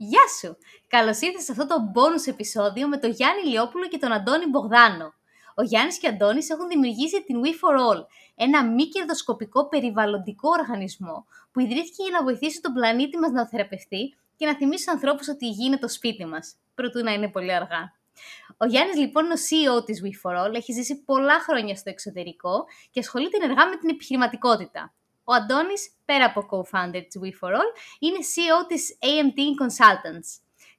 Γεια σου! Καλώς ήρθατε σε αυτό το bonus επεισόδιο με τον Γιάννη Λιόπουλο και τον Αντώνη Μπογδάνο. Ο Γιάννης και ο Αντώνης έχουν δημιουργήσει την We for All, ένα μη κερδοσκοπικό περιβαλλοντικό οργανισμό που ιδρύθηκε για να βοηθήσει τον πλανήτη μας να θεραπευτεί και να θυμίσει στους ανθρώπους ότι η γη είναι το σπίτι μας, προτού να είναι πολύ αργά. Ο Γιάννης, λοιπόν, είναι ο CEO της We for All, έχει ζήσει πολλά χρόνια στο εξωτερικό και ασχολείται ενεργά με την επιχειρηματικότητα. Ο Αντώνης, πέρα από co-founder της We4All, είναι CEO της AMT Consultants.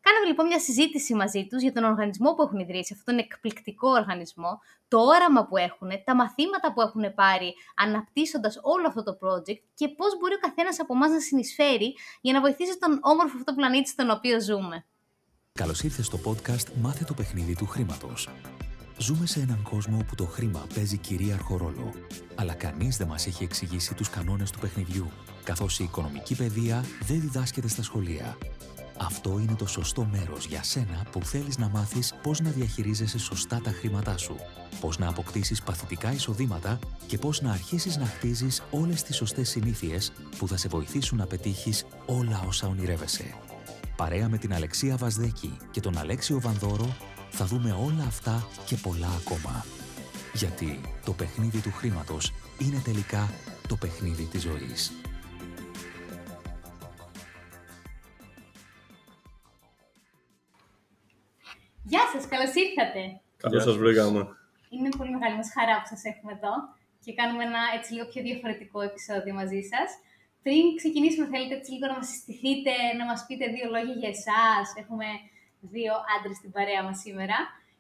Κάναμε λοιπόν μια συζήτηση μαζί τους για τον οργανισμό που έχουν ιδρύσει, αυτόν τον εκπληκτικό οργανισμό, το όραμα που έχουν, τα μαθήματα που έχουν πάρει αναπτύσσοντας όλο αυτό το project και πώς μπορεί ο καθένας από εμάς να συνεισφέρει για να βοηθήσει τον όμορφο αυτό πλανήτη στον οποίο ζούμε. Καλώς ήρθες στο podcast «Μάθε το παιχνίδι του χρήματος». Ζούμε σε έναν κόσμο όπου το χρήμα παίζει κυρίαρχο ρόλο. Αλλά κανείς δεν μας έχει εξηγήσει τους κανόνες του παιχνιδιού, καθώς η οικονομική παιδεία δεν διδάσκεται στα σχολεία. Αυτό είναι το σωστό μέρος για σένα που θέλεις να μάθεις πώς να διαχειρίζεσαι σωστά τα χρήματά σου, πώς να αποκτήσεις παθητικά εισοδήματα και πώς να αρχίσεις να χτίζεις όλες τις σωστές συνήθειες που θα σε βοηθήσουν να πετύχεις όλα όσα ονειρεύεσαι. Παρέα με την Αλεξία Βασδέκη και τον Αλέξιο Βανδόρο θα δούμε όλα αυτά και πολλά ακόμα. Γιατί το παιχνίδι του χρήματος είναι τελικά το παιχνίδι της ζωής. Γεια σας, καλώς ήρθατε. Καλώς σας βρήκαμε. Είναι πολύ μεγάλη μας χαρά που σας έχουμε εδώ και κάνουμε ένα έτσι λίγο πιο διαφορετικό επεισόδιο μαζί σας. Πριν ξεκινήσουμε, θέλετε έτσι λίγο να μας συστηθείτε, να μας πείτε δύο λόγια για εσάς. Έχουμε δύο άντρες στην παρέα μας σήμερα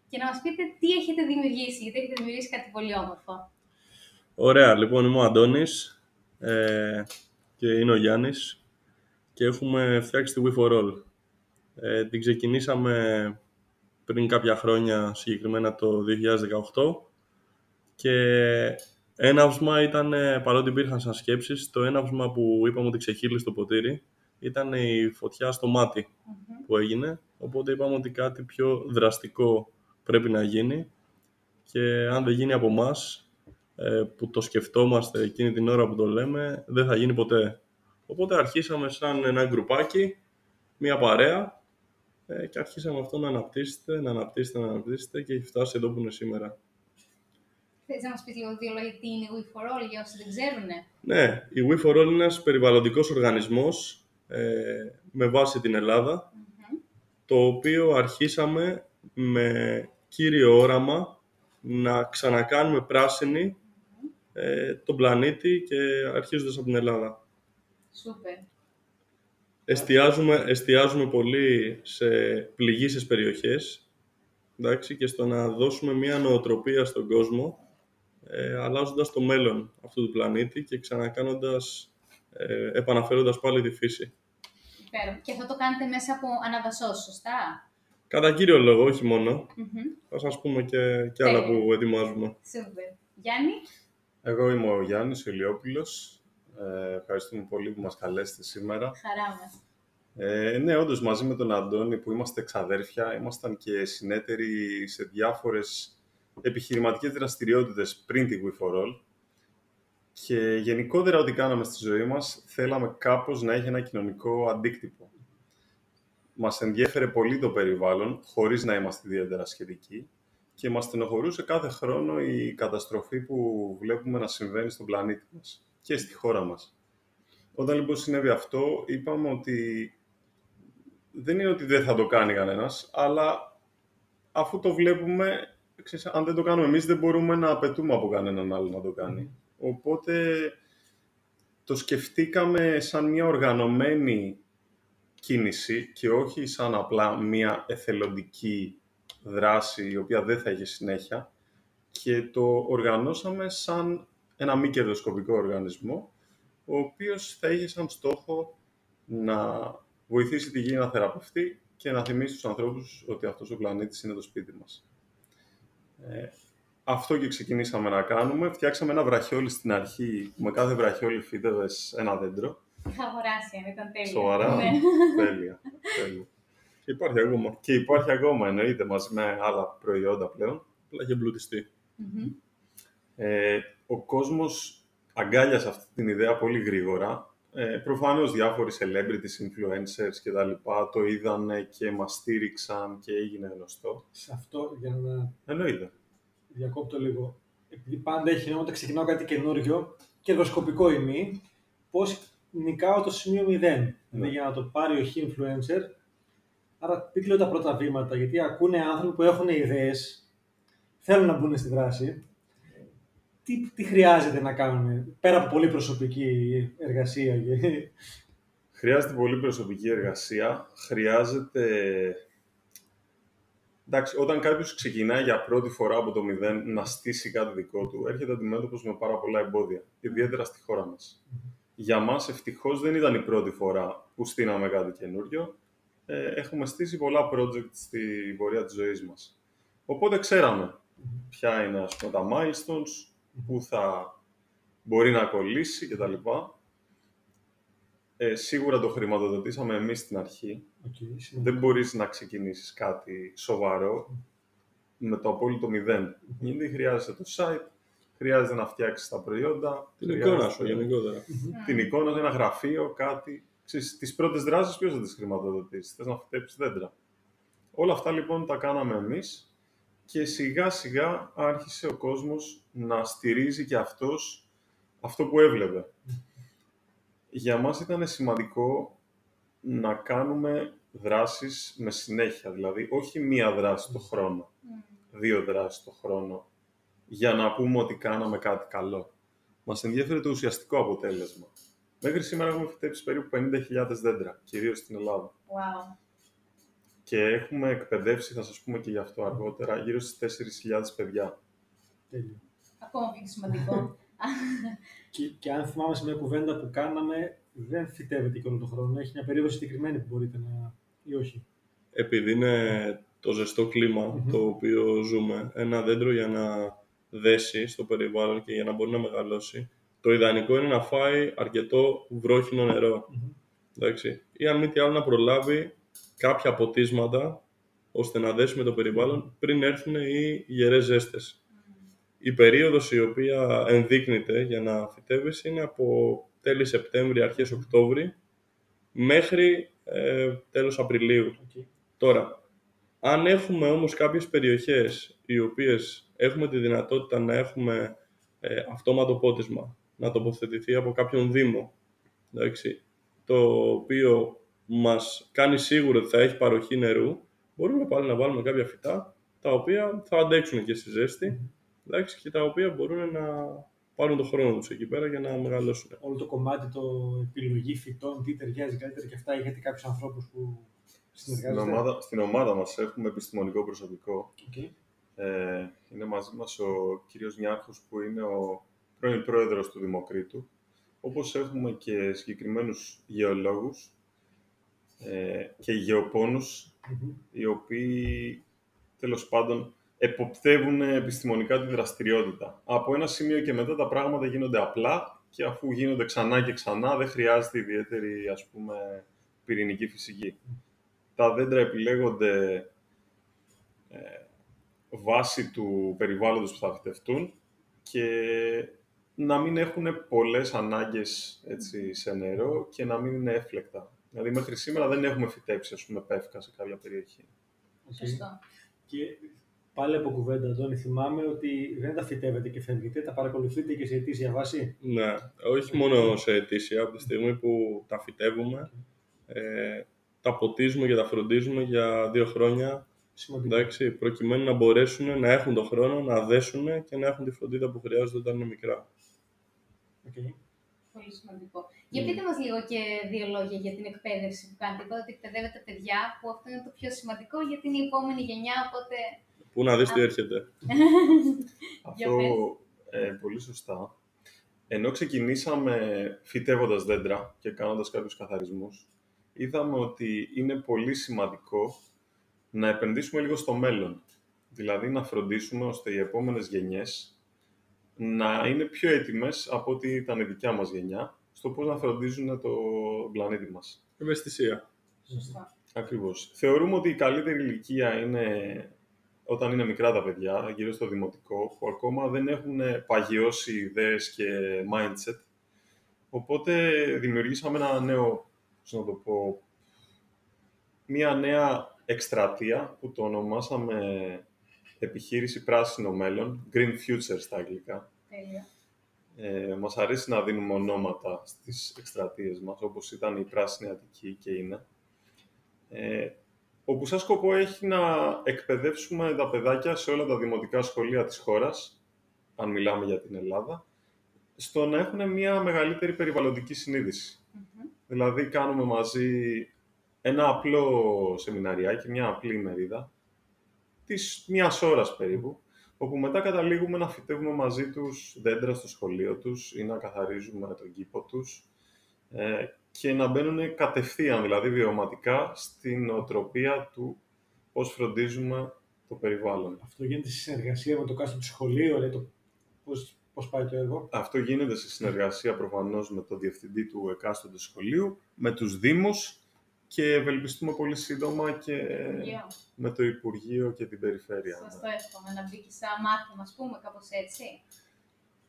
και να μας πείτε τι έχετε δημιουργήσει, γιατί έχετε δημιουργήσει κάτι πολύ όμορφο. Ωραία, λοιπόν είμαι ο Αντώνης ε, και είναι ο Γιάννης και έχουμε φτιάξει τη We for All. Ε, την ξεκινήσαμε πριν κάποια χρόνια, συγκεκριμένα το 2018 και έναυσμα ήταν, παρότι υπήρχαν σαν σκέψεις, το έναυσμα που είπαμε ότι ξεχύλει στο ποτήρι ήταν η φωτιά στο ματι που έγινε, οπότε είπαμε ότι κάτι πιο δραστικό πρέπει να γίνει και αν δεν γίνει από εμάς που το σκεφτόμαστε εκείνη την ώρα που το λέμε, δεν θα γίνει ποτέ. Οπότε αρχίσαμε σαν ένα γκρουπάκι, μία παρέα ε, και αρχίσαμε αυτό να αναπτύσσεται, να αναπτύσσεται, να αναπτύσσεται και έχει φτάσει εδώ που είναι σήμερα. Θες να μας πεις λίγο δύο λόγια τι είναι η We for All για όσοι δεν ξέρουν. Ναι, η We for All είναι ένας περιβαλλοντικός οργανισμός ε, με βάση την ελλαδα το οποίο αρχίσαμε με κύριο όραμα να ξανακάνουμε πράσινη ε, τον πλανήτη και αρχίζοντας από την Ελλάδα. Σούπερ. Εστιάζουμε, εστιάζουμε πολύ σε πληγήσεις περιοχές εντάξει, και στο να δώσουμε μια νοοτροπία στον κόσμο ε, αλλάζοντας το μέλλον αυτού του πλανήτη και ξανακάνοντας, ε, επαναφέροντας πάλι τη φύση. Και αυτό το κάνετε μέσα από αναβασός, σωστά; Κατά κύριο λόγο, όχι Θα σας πούμε και, και άλλα που ετοιμάζουμε. Σούπερ. Γιάννη; Εγώ είμαι ο Γιάννης Ηλιόπουλος. Ε, ευχαριστούμε πολύ που μας καλέσετε σήμερα. Χαρά μας. Ε, ναι, όντως μαζί με τον Αντώνη που είμαστε εξαδέρφια, ήμασταν και συνέτεροι σε διάφορες επιχειρηματικές δραστηριότητες πριν τη We for All. Και γενικότερα ό,τι κάναμε στη ζωή μας, θέλαμε κάπως να έχει ένα κοινωνικό αντίκτυπο. Μας ενδιέφερε πολύ το περιβάλλον, χωρίς να είμαστε ιδιαίτερα σχετικοί, και μας στενοχωρούσε κάθε χρόνο η καταστροφή που βλέπουμε να συμβαίνει στον πλανήτη μας και στη χώρα μας. Όταν λοιπόν συνέβη αυτό, είπαμε ότι δεν είναι ότι δεν θα το κάνει κανένας, αλλά αφού το βλέπουμε, ξέρεις, αν δεν το κάνουμε εμείς, δεν μπορούμε να απαιτούμε από κανέναν άλλο να το κάνει. Οπότε το σκεφτήκαμε σαν μια οργανωμένη κίνηση και όχι σαν απλά μια εθελοντική δράση η οποία δεν θα έχει συνέχεια και το οργανώσαμε σαν ένα μη κερδοσκοπικό οργανισμό ο οποίος θα είχε σαν στόχο να βοηθήσει τη γη να θεραπευτεί και να θυμίσει στους ανθρώπους ότι αυτός ο πλανήτης είναι το σπίτι μας. Ε, αυτό και ξεκινήσαμε να κάνουμε. Φτιάξαμε ένα βραχιόλι στην αρχή, με κάθε βραχιόλι φύτευες ένα δέντρο. Είχα αγοράσει, αν ήταν τέλεια. Σοβαρά. Ναι. τέλεια. τέλεια. Και υπάρχει ακόμα. Και υπάρχει ακόμα, εννοείται, μαζί με άλλα προϊόντα πλέον. Αλλά έχει εμπλουτιστεί. Ε, ο κόσμος αγκάλιασε αυτή την ιδέα πολύ γρήγορα. Ε, προφανώς διάφοροι celebrities, influencers και τα λοιπά το είδανε και μας στήριξαν και έγινε γνωστό. Σε αυτό, για να Εννοείται. Διακόπτω λίγο. Επειδή πάντα έχει νόημα όταν ξεκινάω κάτι καινούριο, κερδοσκοπικό ή μη, πώς νικάω το σημείο 0. Δηλαδή για να το πάρει ο χ influencer, άρα πείτε λίγο τα πρώτα βήματα, γιατί ακούνε άνθρωποι που έχουν ιδέες, θέλουν να μπουν στη δράση. Τι, τι χρειάζεται να κάνουν, πέρα από πολύ προσωπική εργασία. και- Χρειάζεται πολύ προσωπική εργασία. Χρειάζεται... Εντάξει, όταν κάποιος ξεκινάει για πρώτη φορά από το μηδέν να στήσει κάτι δικό του, έρχεται αντιμέτωπος με πάρα πολλά εμπόδια, ιδιαίτερα στη χώρα μας. Για μας, ευτυχώς, δεν ήταν η πρώτη φορά που στείναμε κάτι καινούριο. Ε, έχουμε στήσει πολλά project στην πορεία της ζωής μας. Οπότε ξέραμε ποια είναι ας πούμε, τα milestones, που θα μπορεί να κολλήσει κτλ. Ε, σίγουρα το χρηματοδοτήσαμε εμείς στην αρχή. Οκ, σημαντικό. Δεν μπορείς να ξεκινήσεις κάτι σοβαρό με το απόλυτο μηδέν. Γιατί χρειάζεται το site, χρειάζεται να φτιάξεις τα προϊόντα. Την χρειάζεται εικόνα σου γενικότερα. Την εικόνα, ένα γραφείο, κάτι. Ξέρεις, τις πρώτες δράσεις ποιος θα τις χρηματοδοτήσει, θες να φυτέψεις δέντρα. Όλα αυτά λοιπόν τα κάναμε εμείς και σιγά σιγά άρχισε ο κόσμος να στηρίζει και αυτός αυτό που έβλεπε. Για μας ήταν σημαντικό να κάνουμε δράσεις με συνέχεια, δηλαδή όχι μία δράση το χρόνο, δύο δράσεις το χρόνο, για να πούμε ότι κάναμε κάτι καλό. Μας ενδιαφέρει το ουσιαστικό αποτέλεσμα. Μέχρι σήμερα έχουμε φυτέψει περίπου 50.000 δέντρα, κυρίως στην Ελλάδα. Wow. Και έχουμε εκπαιδεύσει, θα σας πούμε και γι' αυτό αργότερα, γύρω στις 4.000 παιδιά. Τέλειο. Ακόμα πιο σημαντικό. Και, και αν θυμάμαι σε μια κουβέντα που κάναμε, δεν φυτεύεται και όλο τον χρόνο. Έχει μια περίοδο συγκεκριμένη που μπορείτε να. ή όχι. επειδή είναι το ζεστό κλίμα Μμμ. το οποίο ζούμε, ένα δέντρο για να δέσει στο περιβάλλον και για να μπορεί να μεγαλώσει, το ιδανικό είναι να φάει αρκετό βρόχινο νερό. Μμμ. Εντάξει. Ή αν μη τι άλλο να προλάβει κάποια ποτίσματα ώστε να δέσει με το περιβάλλον πριν έρθουν οι γερές ζέστες. Η περίοδος η οποία ενδείκνυται για να φυτεύεις είναι από τέλη Σεπτέμβρη, αρχές Οκτώβρη μέχρι ε, τέλος Απριλίου. Οκ. Τώρα, αν έχουμε όμως κάποιες περιοχές οι οποίες έχουμε τη δυνατότητα να έχουμε ε, αυτόματο πότισμα, να τοποθετηθεί από κάποιον δήμο, εντάξει, το οποίο μας κάνει σίγουρο ότι θα έχει παροχή νερού, μπορούμε πάλι να βάλουμε κάποια φυτά, τα οποία θα αντέξουν και στη ζέστη, εντάξει, και τα οποία μπορούν να πάρουν το χρόνο τους εκεί πέρα για να μεγαλώσουν. Όλο το κομμάτι το επιλογή φυτών, τι ταιριάζει καλύτερα και αυτά, έχετε κάποιους ανθρώπους που Στην συνεργάζονται. ομάδα, στην ομάδα μας έχουμε επιστημονικό προσωπικό. Οκ. Ε, είναι μαζί μας ο κύριος Νιάρχος που είναι ο πρώην πρόεδρος του Δημοκρίτου. Όπως έχουμε και συγκεκριμένους γεωλόγους ε, και γεωπόνους Μμμ. οι οποίοι τέλος πάντων εποπτεύουν επιστημονικά τη δραστηριότητα. Από ένα σημείο και μετά τα πράγματα γίνονται απλά και αφού γίνονται ξανά και ξανά δεν χρειάζεται ιδιαίτερη ας πούμε πυρηνική φυσική. Τα δέντρα επιλέγονται ε, βάσει του περιβάλλοντος που θα φυτευτούν και να μην έχουν πολλές ανάγκες έτσι, σε νερό και να μην είναι εύφλεκτα. Δηλαδή μέχρι σήμερα δεν έχουμε φυτέψει ας πούμε πεύκα σε κάποια περιοχή. Οκ. Σωστό. Και πάλι από κουβέντα, Αντώνη, θυμάμαι ότι δεν τα φυτεύετε και φεύγετε, τα παρακολουθείτε και σε ετήσια βάση; Ναι, όχι μόνο σε ετήσια, από τη στιγμή που τα φυτεύουμε, ε, τα ποτίζουμε και τα φροντίζουμε για δύο χρόνια, Σημαντικό. εντάξει, προκειμένου να μπορέσουν να έχουν τον χρόνο να δέσουν και να έχουν τη φροντίδα που χρειάζονται όταν είναι μικρά. Οκ. Πολύ σημαντικό. Για πείτε μας λίγο και δύο λόγια για την εκπαίδευση που κάνετε. Είπατε ότι εκπαιδεύετε παιδιά, που αυτό είναι το πιο σημαντικό γιατί είναι η επόμενη γενιά, οπότε... Πού να δεις τι έρχεται. Για Αυτό πες. ε, πολύ σωστά. Ενώ ξεκινήσαμε φυτεύοντας δέντρα και κάνοντας κάποιους καθαρισμούς, είδαμε ότι είναι πολύ σημαντικό να επενδύσουμε λίγο στο μέλλον. Δηλαδή να φροντίσουμε ώστε οι επόμενες γενιές να είναι πιο έτοιμες από ό,τι ήταν η δικιά μας γενιά στο πώς να φροντίζουν το πλανήτη μας. Ευαισθησία. Σωστό. Ακριβώς. Θεωρούμε ότι η καλύτερη ηλικία είναι όταν είναι μικρά τα παιδιά, γύρω στο δημοτικό, που ακόμα δεν έχουν παγιώσει ιδέες και mindset Οπότε δημιουργήσαμε ένα νέο, πώς να το πω, μία νέα εκστρατεία που το ονομάσαμε επιχείρηση πράσινο μέλλον, Green Future στα αγγλικά. Τέλεια. Ε, μας αρέσει να δίνουμε ονόματα στις εκστρατείες μας, όπως ήταν η Πράσινη Αττική και είναι. Ε, όπου σαν σκοπό έχει να εκπαιδεύσουμε τα παιδάκια σε όλα τα δημοτικά σχολεία της χώρας, αν μιλάμε για την Ελλάδα, στο να έχουν μια μεγαλύτερη περιβαλλοντική συνείδηση. Μμμ. Δηλαδή κάνουμε μαζί ένα απλό σεμιναριάκι, μια απλή ημερίδα, της μιας ώρας περίπου, όπου μετά καταλήγουμε να φυτεύουμε μαζί τους δέντρα στο σχολείο τους ή να καθαρίζουμε τον κήπο τους ε, και να μπαίνουν κατευθείαν, δηλαδή βιωματικά, στην οτροπία του πώς φροντίζουμε το περιβάλλον. Αυτό γίνεται σε συνεργασία με το κάστρο του σχολείου, δηλαδή το πώς, πώς πάει το έργο. Αυτό γίνεται σε συνεργασία προφανώς με τον διευθυντή του εκάστοτε σχολείου, με τους δήμους και ευελπιστούμε πολύ σύντομα και Υπουργείο. με το Υπουργείο και την Περιφέρεια. Σας το εύχομαι να μπει και σαν μάθημα, ας πούμε, κάπως έτσι.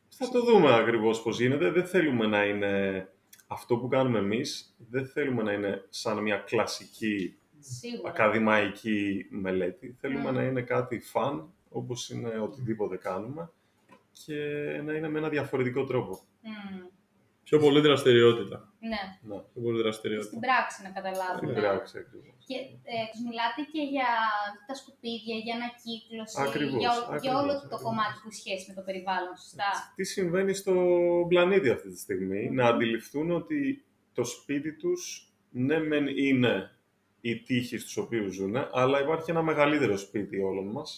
Θα το δούμε ακριβώς πώς γίνεται. Δεν θέλουμε να είναι αυτό που κάνουμε εμείς, δεν θέλουμε να είναι σαν μια κλασική Σίγουρα. ακαδημαϊκή μελέτη. Θέλουμε Mm. να είναι κάτι φαν, όπως είναι οτιδήποτε κάνουμε και να είναι με ένα διαφορετικό τρόπο. Μμμ. Πιο πολύ δραστηριότητα. Ναι, Ναι, Πιο πολύ δραστηριότητα. στην πράξη να καταλάβουμε. στην πράξη ακριβώς. Και ε, τους μιλάτε και για τα σκουπίδια, για ανακύκλωση, Ακριβώς, για, ό- για όλο ακριβώς, το ακριβώς. κομμάτι που έχει σχέση με το περιβάλλον, σωστά; Τι συμβαίνει στο πλανήτη αυτή τη στιγμή, Μμμ. να αντιληφθούν ότι το σπίτι τους ναι μεν είναι οι τείχοι στους οποίους ζουν, αλλά υπάρχει ένα μεγαλύτερο σπίτι όλων μας,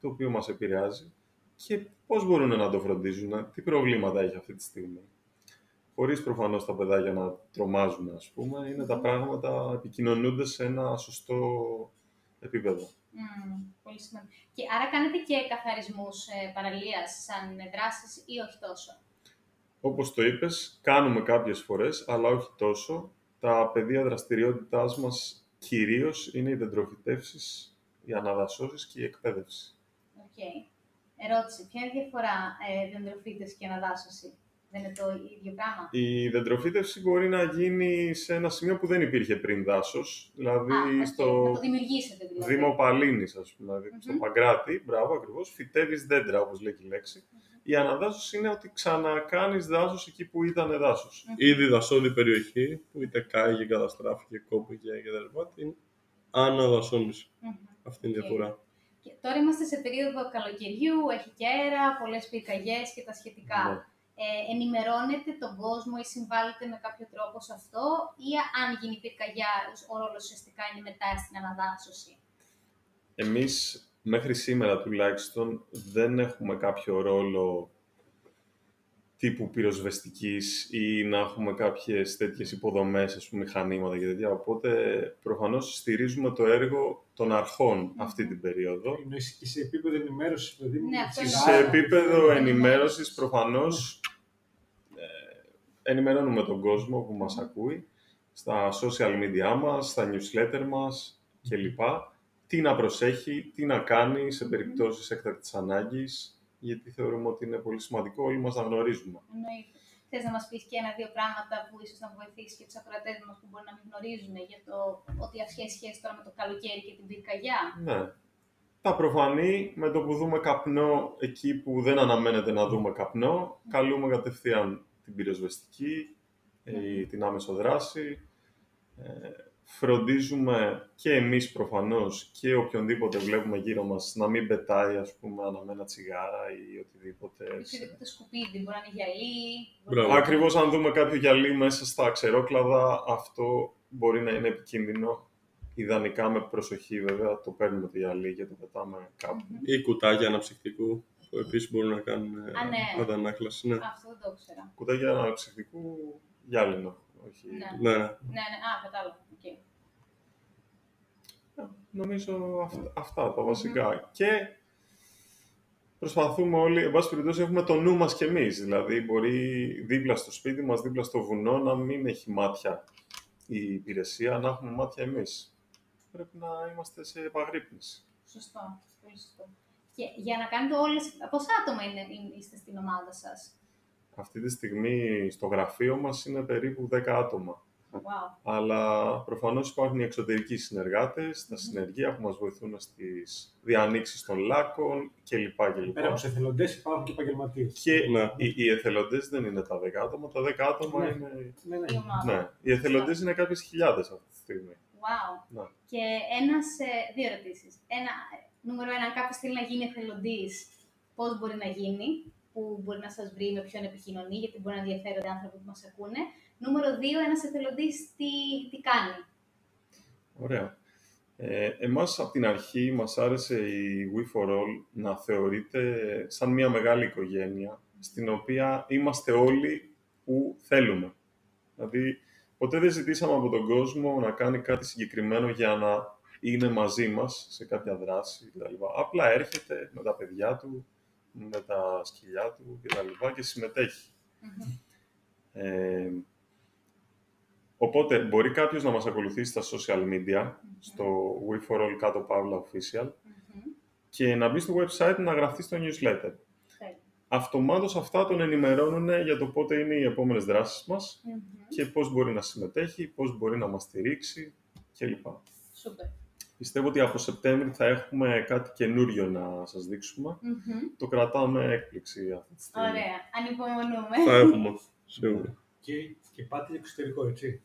το οποίο μας επηρεάζει και πώς μπορούν να το φροντίζουν, τι προβλήματα έχει αυτή τη στιγμή; Χωρίς προφανώς τα παιδάκια να τρομάζουν, ας πούμε, είναι τα πράγματα επικοινωνούνται σε ένα σωστό επίπεδο. Μμμ, πολύ σημαντικό. Και άρα κάνετε και καθαρισμούς ε, παραλίας σαν δράσεις ή όχι τόσο; Όπως το είπες, κάνουμε κάποιες φορές, αλλά όχι τόσο. Τα πεδία δραστηριότητάς μας κυρίως είναι οι δεντροφυτεύσεις, οι αναδασώσεις και η εκπαίδευση. Οκ. Ερώτηση. Ποια είναι η διαφορά ε, δεντροφύτευση και αναδάσωση; Δεν είναι το ίδιο πράγμα. Η δεντροφύτευση μπορεί να γίνει σε ένα σημείο που δεν υπήρχε πριν δάσος, δηλαδή Α, οκ. στο Να το δημιουργήσετε δηλαδή. Δήμο Παλλήνης, ας πούμε, δηλαδή στο Μμμ. Παγκράτι, μπράβο ακριβώς, φυτεύεις δέντρα, όπως λέει και η λέξη. Η αναδάσωση είναι ότι ξανακάνεις δάσος εκεί που ήταν δάσος. Ήδη δασώδη περιοχή που είτε κάηκε, καταστράφηκε, κόπηκε κτλ. Την αναδασώνεις. Μμμ. Αυτή είναι η Οκ. διαφορά. Και τώρα είμαστε σε περίοδο καλοκαιριού, έχει και αέρα, πολλές πυρκαγιές και τα σχετικά. Ναι. Ε, ενημερώνετε τον κόσμο ή συμβάλλετε με κάποιο τρόπο σε αυτό ή αν γίνει πυρκαγιά, ο ρόλος ουσιαστικά είναι μετά στην αναδάσωση; Εμείς μέχρι σήμερα τουλάχιστον δεν έχουμε κάποιο ρόλο τύπου πυροσβεστικής ή να έχουμε κάποιες τέτοιες υποδομές, ας πούμε, μηχανήματα και τέτοια. Οπότε προφανώς στηρίζουμε το έργο των αρχών αυτή την περίοδο. Εννοείς και σε επίπεδο ενημέρωσης, δηλαδή. Ναι, αυτό της- εννοώ. Σε επίπεδο Ενημέρωσης. ενημέρωσης προφανώς ε, ενημερώνουμε τον κόσμο που μας ακούει στα social media μας, στα newsletter μας κλπ. Τι να προσέχει, τι να κάνει σε περιπτώσεις έκτακτης ανάγκης, γιατί θεωρούμε ότι είναι πολύ σημαντικό όλοι μας να γνωρίζουμε. Εννοείται. Θες να μας πεις και ένα-δύο πράγματα που ίσως να βοηθήσει και τους ακροατές μας που μπορεί να μην γνωρίζουν για το ότι αυτή έχει σχέση τώρα με το καλοκαίρι και την πυρκαγιά; Ναι. Τα προφανή, με το που δούμε καπνό εκεί που δεν αναμένεται να δούμε καπνό, καλούμε κατευθείαν την πυροσβεστική ή την άμεσο δράση. Ε, φροντίζουμε και εμείς προφανώς και οποιονδήποτε βλέπουμε γύρω μας να μην πετάει ας πούμε αναμένα τσιγάρα ή οτιδήποτε. Οποιοδήποτε σκουπίδι, μπορεί να είναι γυαλί. Μπράβο. Ακριβώς αν δούμε κάποιο γυαλί μέσα στα ξερόκλαδα, αυτό μπορεί να είναι επικίνδυνο. Ιδανικά με προσοχή βέβαια το παίρνουμε το γυαλί και το πετάμε κάπου. Ή κουτάκια αναψυκτικού που επίσης μπορούν να κάνουν ε, Α, ναι. αντανάκλαση. Ναι. Αυτό δεν το ήξερα. Κουτάκια αναψυκτικού γυάλινο. Όχι. Ναι. ναι. Ναι, ναι, α, κατάλαβα. Οκ. Νομίζω αυ- αυτά τα βασικά. Και προσπαθούμε όλοι, εν πάση περιπτώσει, έχουμε το νου μας κι εμείς. Δηλαδή, μπορεί δίπλα στο σπίτι μας, δίπλα στο βουνό, να μην έχει μάτια η υπηρεσία, να έχουμε μάτια εμείς. Πρέπει να είμαστε σε επαγρύπνηση. Σωστό. Πολύ σωστό. Και για να κάνετε όλες... Πόσα άτομα είναι, είναι- είστε στην ομάδα σας; Αυτή τη στιγμή στο γραφείο μας είναι περίπου 10 άτομα. Wow. Αλλά προφανώς υπάρχουν οι εξωτερικοί συνεργάτες, τα συνεργεία που μας βοηθούν στις διανοίξεις των λάκων κλπ. κλπ. Πέρα από τους εθελοντές υπάρχουν και επαγγελματίες. Και Ναι. οι, οι εθελοντές δεν είναι τα 10 άτομα, τα 10 άτομα Ναι. είναι... Ναι, ναι. Η ομάδα. Ναι, οι εθελοντές είναι κάποιες χιλιάδες αυτή τη στιγμή. Wow. Ναι. Και ένας, ε, δύο ερωτήσεις. Ένα, ε, νούμερο ένα, αν κάποιος θέλει να γίνει εθελοντής, πώς μπορεί να γίνει, που μπορεί να σας βρει, με ποιον επικοινωνεί, γιατί μπορεί να ενδιαφέρονται άνθρωποι που μας ακούνε. Νούμερο δύο, ένας εθελοντής τι, τι κάνει. Ωραία. Ε, εμάς από την αρχή μας άρεσε η We for All να θεωρείται σαν μια μεγάλη οικογένεια στην οποία είμαστε όλοι που θέλουμε. Δηλαδή, ποτέ δεν ζητήσαμε από τον κόσμο να κάνει κάτι συγκεκριμένο για να είναι μαζί μας σε κάποια δράση κτλ. Απλά έρχεται με τα παιδιά του, με τα σκυλιά του κτλ. και συμμετέχει. Ε, οπότε μπορεί κάποιος να μας ακολουθήσει στα social media, στο We for All κάτω παύλα official Μμμ. και να μπει στο website να γραφτεί στο newsletter. Τέλεια. Αυτομάτως αυτά τον ενημερώνουν για το πότε είναι οι επόμενες δράσεις μας Μμμ. και πώς μπορεί να συμμετέχει, πώς μπορεί να μας στηρίξει κλπ. Σούπερ. Πιστεύω ότι από Σεπτέμβρη θα έχουμε κάτι καινούριο να σας δείξουμε. Μμμ. Το κρατάμε έκπληξη αυτή τη στιγμή. Ωραία. Ανυπομονούμε. Θα έχουμε, σίγουρα. Και, και πάτε για εξωτερικό, έτσι.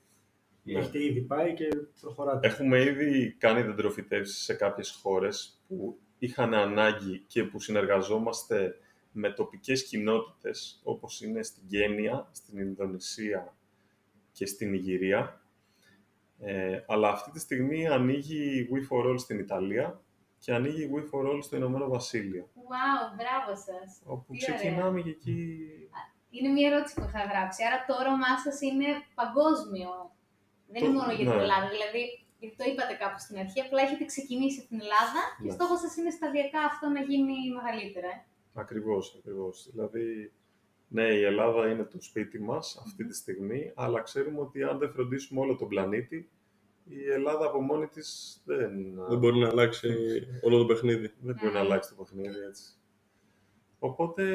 Ναι. Έχετε ήδη πάει και προχωράτε. Έχουμε ήδη κάνει δεντροφυτεύσεις σε κάποιες χώρες που είχαν ανάγκη και που συνεργαζόμαστε με τοπικές κοινότητες, όπως είναι στην Γένεια, στην Ινδονησία και στην Ιγυρία. Ε, αλλά αυτή τη στιγμή ανοίγει η We for All στην Ιταλία και ανοίγει η We for All στο Ηνωμένο Βασίλειο. Wow, μπράβο σας. Όπου Τι ωραία. ξεκινάμε και εκεί... Είναι μια ερώτηση που είχα γράψει. Άρα το όραμά σας είναι παγκόσμιο. Δεν Το- είναι μόνο για την ναι. Ελλάδα. Δηλαδή, γιατί το είπατε κάπου στην αρχή, απλά έχετε ξεκινήσει από την Ελλάδα και Ναι. στόχος σας είναι σταδιακά αυτό να γίνει μεγαλύτερο. Ε. Ακριβώς, ακριβώς. Δηλαδή, ναι, η Ελλάδα είναι το σπίτι μας αυτή τη στιγμή, αλλά ξέρουμε ότι αν δεν φροντίσουμε όλο τον πλανήτη, η Ελλάδα από μόνη της δεν, Δεν μπορεί να αλλάξει όλο το παιχνίδι. δεν μπορεί να Ναι. αλλάξει το παιχνίδι έτσι. Οπότε,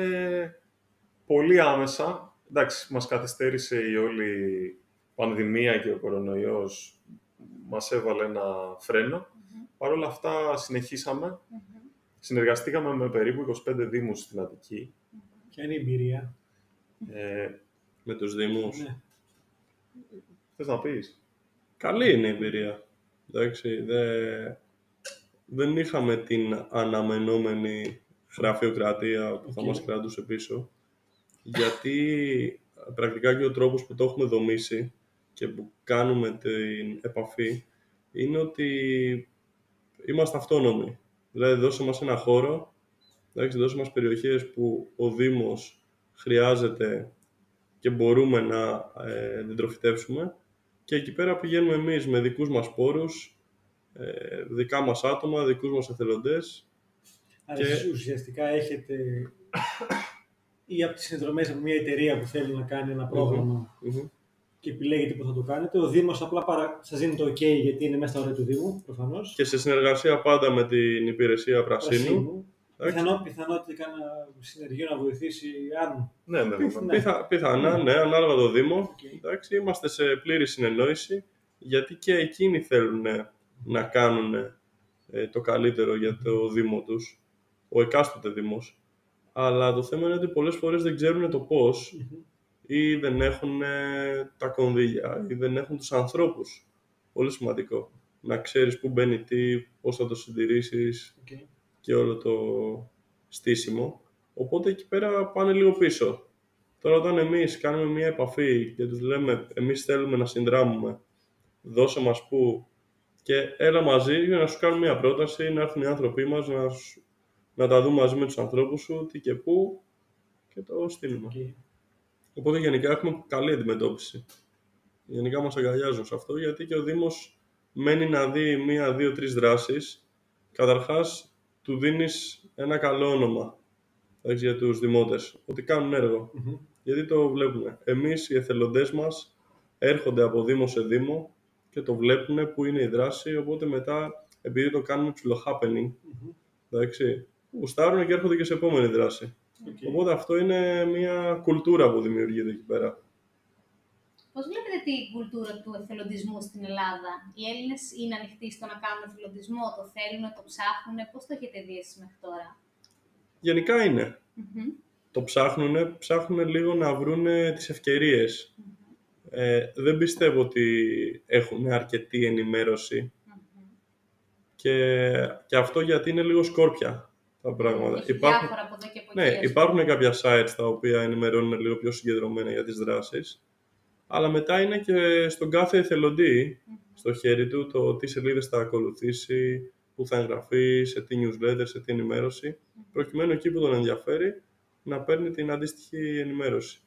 πολύ άμεσα, εντάξει, μας καθυστέρησε η όλη πανδημία και ο κορονοϊός, μας έβαλε ένα φρένο. Παρ' όλα αυτά συνεχίσαμε, συνεργαστήκαμε με περίπου 25 δήμους στην Αττική. Ποια είναι η εμπειρία; Ε, Με τους Δήμους. Ναι. θες να πεις; Καλή είναι η εμπειρία. Εντάξει, δε- δεν είχαμε την αναμενόμενη γραφειοκρατία που θα Οκ. μας κρατούσε πίσω. Γιατί πρακτικά και ο τρόπος που το έχουμε δομήσει και που κάνουμε την επαφή είναι ότι είμαστε αυτόνομοι. Δηλαδή δώσε μας ένα χώρο, εντάξει, δώσε μας περιοχές που ο Δήμος χρειάζεται και μπορούμε να ε, δεντροφυτεύσουμε και εκεί πέρα πηγαίνουμε εμείς με δικούς μας πόρους, ε, δικά μας άτομα, δικούς μας εθελοντές. Άρα Και- εσείς ουσιαστικά έχετε ή από τις συνδρομές από μια εταιρεία που θέλει να κάνει ένα πρόγραμμα Μμμ. και επιλέγετε πού θα το κάνετε. Ο Δήμος απλά παρα... σας δίνει το OK γιατί είναι μέσα στα όρια του Δήμου, προφανώς. Και σε συνεργασία πάντα με την υπηρεσία Πρασίνου. Πρασίνου. Εντάξει. Πιθανό, πιθανότητα κάνα συνεργείο να βοηθήσει αν. Ναι, ναι, ναι. Ναι. Πιθα, πιθανά, ναι, ανάλογα το Δήμο. Οκ. Εντάξει, είμαστε σε πλήρη συνεννόηση, γιατί και εκείνοι θέλουν να κάνουν ε, το καλύτερο για το Δήμο τους, ο εκάστοτε Δήμος. Αλλά το θέμα είναι ότι πολλές φορές δεν ξέρουν το πώς ή δεν έχουν ε, τα κονδύλια ή δεν έχουν τους ανθρώπους. Πολύ σημαντικό. Να ξέρεις πού μπαίνει τι, πώς θα το συντηρήσεις Οκ. Και όλο το στήσιμο. Οπότε εκεί πέρα πάνε λίγο πίσω. Τώρα όταν εμείς κάνουμε μια επαφή και τους λέμε εμείς θέλουμε να συνδράμουμε, δώσε μας πού και έλα μαζί για να σου κάνουμε μια πρόταση, να έρθουν οι άνθρωποι μας να, σου- να τα δουν μαζί με τους ανθρώπους σου, τι και πού και το στείλουμε. Οκ. Οπότε γενικά έχουμε καλή αντιμετώπιση. Γενικά μας αγκαλιάζουν σε αυτό γιατί και ο Δήμος μένει να δει μία, δύο, τρεις δράσεις. Καταρχάς του δίνεις ένα καλό όνομα εντάξει, για τους δημότες, ότι κάνουν έργο. Μμμ. Γιατί το βλέπουμε. Εμείς οι εθελοντές μας έρχονται από Δήμο σε Δήμο και το βλέπουν που είναι η δράση, οπότε μετά επειδή το κάνουμε ψιλο happening, Μμμ. εντάξει, γουστάρουν και έρχονται και σε επόμενη δράση. Οκ. Οπότε αυτό είναι μια κουλτούρα που δημιουργείται εκεί πέρα. Πώς βλέπετε την κουλτούρα του εθελοντισμού στην Ελλάδα; Οι Έλληνες είναι ανοιχτοί στο να κάνουν εθελοντισμό, το θέλουν, το ψάχνουν. Πώς το έχετε δει εσείς μέχρι τώρα; Γενικά είναι. Μμμ. Το ψάχνουν, ψάχνουν λίγο να βρουν τις ευκαιρίες. Ε, δεν πιστεύω ότι έχουν αρκετή ενημέρωση Μμμ. και, και αυτό γιατί είναι λίγο σκόρπια τα πράγματα. Έχει Υπάρχουν, διάφορα από εδώ και από εκεί. ναι, ας υπάρχουν κάποια sites τα οποία ενημερώνουν λίγο πιο συγκεντρωμένα για τις δράσεις, αλλά μετά είναι και στον κάθε εθελοντή Μμμ. στο χέρι του το τι σελίδες θα ακολουθήσει, που θα εγγραφεί, σε τι newsletter, σε τι ενημέρωση, προκειμένου εκεί που τον ενδιαφέρει να παίρνει την αντίστοιχη ενημέρωση.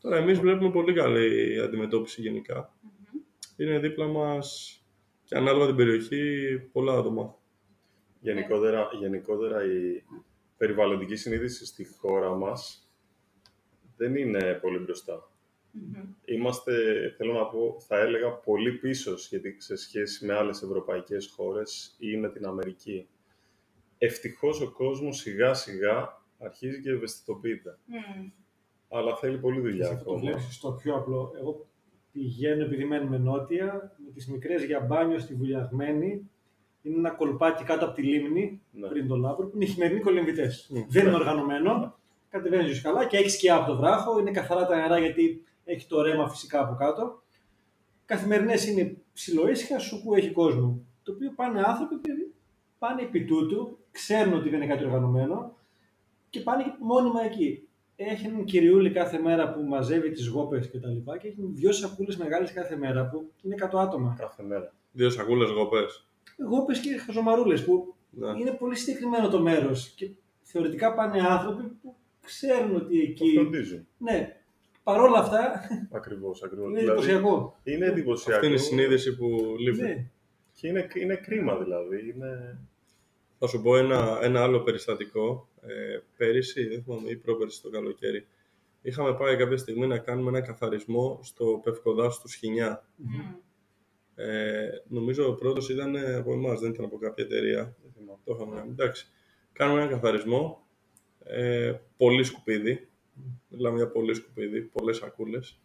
Τώρα εμείς βλέπουμε πολύ καλή αντιμετώπιση γενικά. Μμμ. Είναι δίπλα μας και ανάλογα την περιοχή πολλά άτομα. Γενικότερα, γενικότερα η περιβαλλοντική συνείδηση στη χώρα μας δεν είναι πολύ μπροστά. Μμμ. Είμαστε, θέλω να πω, θα έλεγα πολύ πίσω σχετικά σε σχέση με άλλες ευρωπαϊκές χώρες ή με την Αμερική. Ευτυχώς ο κόσμος σιγά σιγά αρχίζει και ευαισθητοποιείται. Μμμ. Αλλά θέλει πολύ δουλειά Θα το ακόμα. βλέπεις στο πιο απλό. Εγώ πηγαίνω επειδή μένουμε νότια, με τις μικρές για μπάνιο στη Βουλιαγμένη. Είναι ένα κολπάκι κάτω από τη λίμνη, Ναι. πριν το Λάβρο, που είναι χειμερινοί κολυμβητές. Μμ. Δεν είναι οργανωμένο. Κατεβαίνεις καλά και έχεις σκιά από το βράχο. Είναι καθαρά τα νερά γιατί έχει το ρέμα φυσικά από κάτω. Καθημερινές είναι ψιλοήσυχα, σου που έχει κόσμο. Το οποίο πάνε άνθρωποι που πάνε επί τούτου, ξέρουν ότι δεν είναι κάτι οργανωμένο και πάνε και μόνιμα εκεί. Έχει έναν κυριούλη κάθε μέρα που μαζεύει τις γόπες και τα λοιπά και έχει δυο σακούλες μεγάλες κάθε μέρα που είναι 100 άτομα. Κάθε μέρα. Δύο σακούλες γοπές. Γόπες και χαζομαρούλες που Ναι. είναι πολύ συγκεκριμένο το μέρος και θεωρητικά πάνε άνθρωποι που ξέρουν ότι Το εκεί. φροντίζουν. Ναι, παρόλα αυτά Ακριβώς, ακριβώς. είναι Δηλαδή, εντυπωσιακό. είναι εντυπωσιακό. Αυτή είναι η συνείδηση που λείπει. Ναι. Και είναι, είναι κρίμα δηλαδή. Είναι... Θα σου πω ένα, ένα άλλο περιστατικό. Ε, πέρυσι, δεν θυμάμαι, ή πρόπερσι το καλοκαίρι, είχαμε πάει κάποια στιγμή να κάνουμε ένα καθαρισμό στο Πευκοδάσου του Σχοινιά. Μμμ. Ε, νομίζω ο πρώτος ήταν από εμάς, δεν ήταν από κάποια εταιρεία. δεν θυμάμαι. Το είχαμε κάνει. Εντάξει. Κάνουμε ένα καθαρισμό. Ε, πολύ σκουπίδι. Μιλάμε για πολύ σκουπίδι, πολλές σακούλες.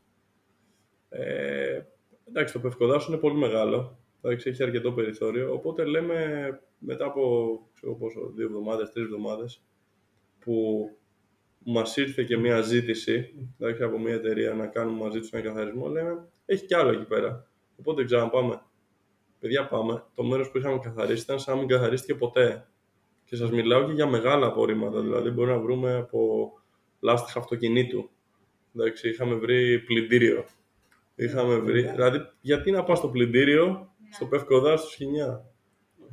Ε, εντάξει, το Πευκοδάσου είναι πολύ μεγάλο. Εντάξει, έχει αρκετό περιθώριο. Οπότε λέμε μετά από ξέρω πόσο, δύο εβδομάδες, τρεις εβδομάδες, που μας ήρθε και μια ζήτηση εντάξει, από μια εταιρεία να κάνουμε μαζί τους ένα καθαρισμό, λέμε έχει κι άλλο εκεί πέρα. Οπότε ξαναπάμε. Παιδιά, πάμε. Το μέρος που είχαμε καθαρίσει ήταν σαν να μην καθαρίστηκε ποτέ. Και σας μιλάω και για μεγάλα απορρίμματα. Δηλαδή, μπορεί να βρούμε από λάστιχα αυτοκινήτου. Εντάξει, είχαμε βρει πλυντήριο. Είχαμε βρει. Δηλαδή, γιατί να πας στο πλυντήριο στο πευκοδάσος στο Σχοινιά;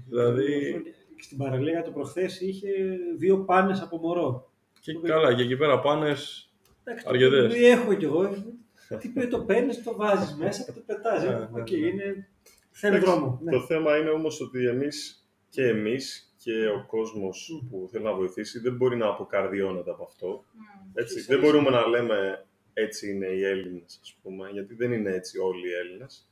Δηλαδή- Και στην παραλία το προχθές είχε δύο πάνες από μωρό. Και καλά, και εκεί πέρα πάνες. Εντάξει, Αρκετές. το έχω κι εγώ. Τι πει το παίρνεις, το βάζεις μέσα και το πετάζει. Ναι, ναι, Οκ, ναι. είναι. Θέλει Εντάξει, δρόμο. Ναι. Το θέμα είναι όμως ότι εμείς και εμείς και ο κόσμος που θέλει να βοηθήσει δεν μπορεί να αποκαρδιώνεται από αυτό. Μμμ. Έτσι. Φυσικά. Δεν μπορούμε να λέμε έτσι είναι οι Έλληνες, ας πούμε, γιατί δεν είναι έτσι όλοι οι Έλληνες.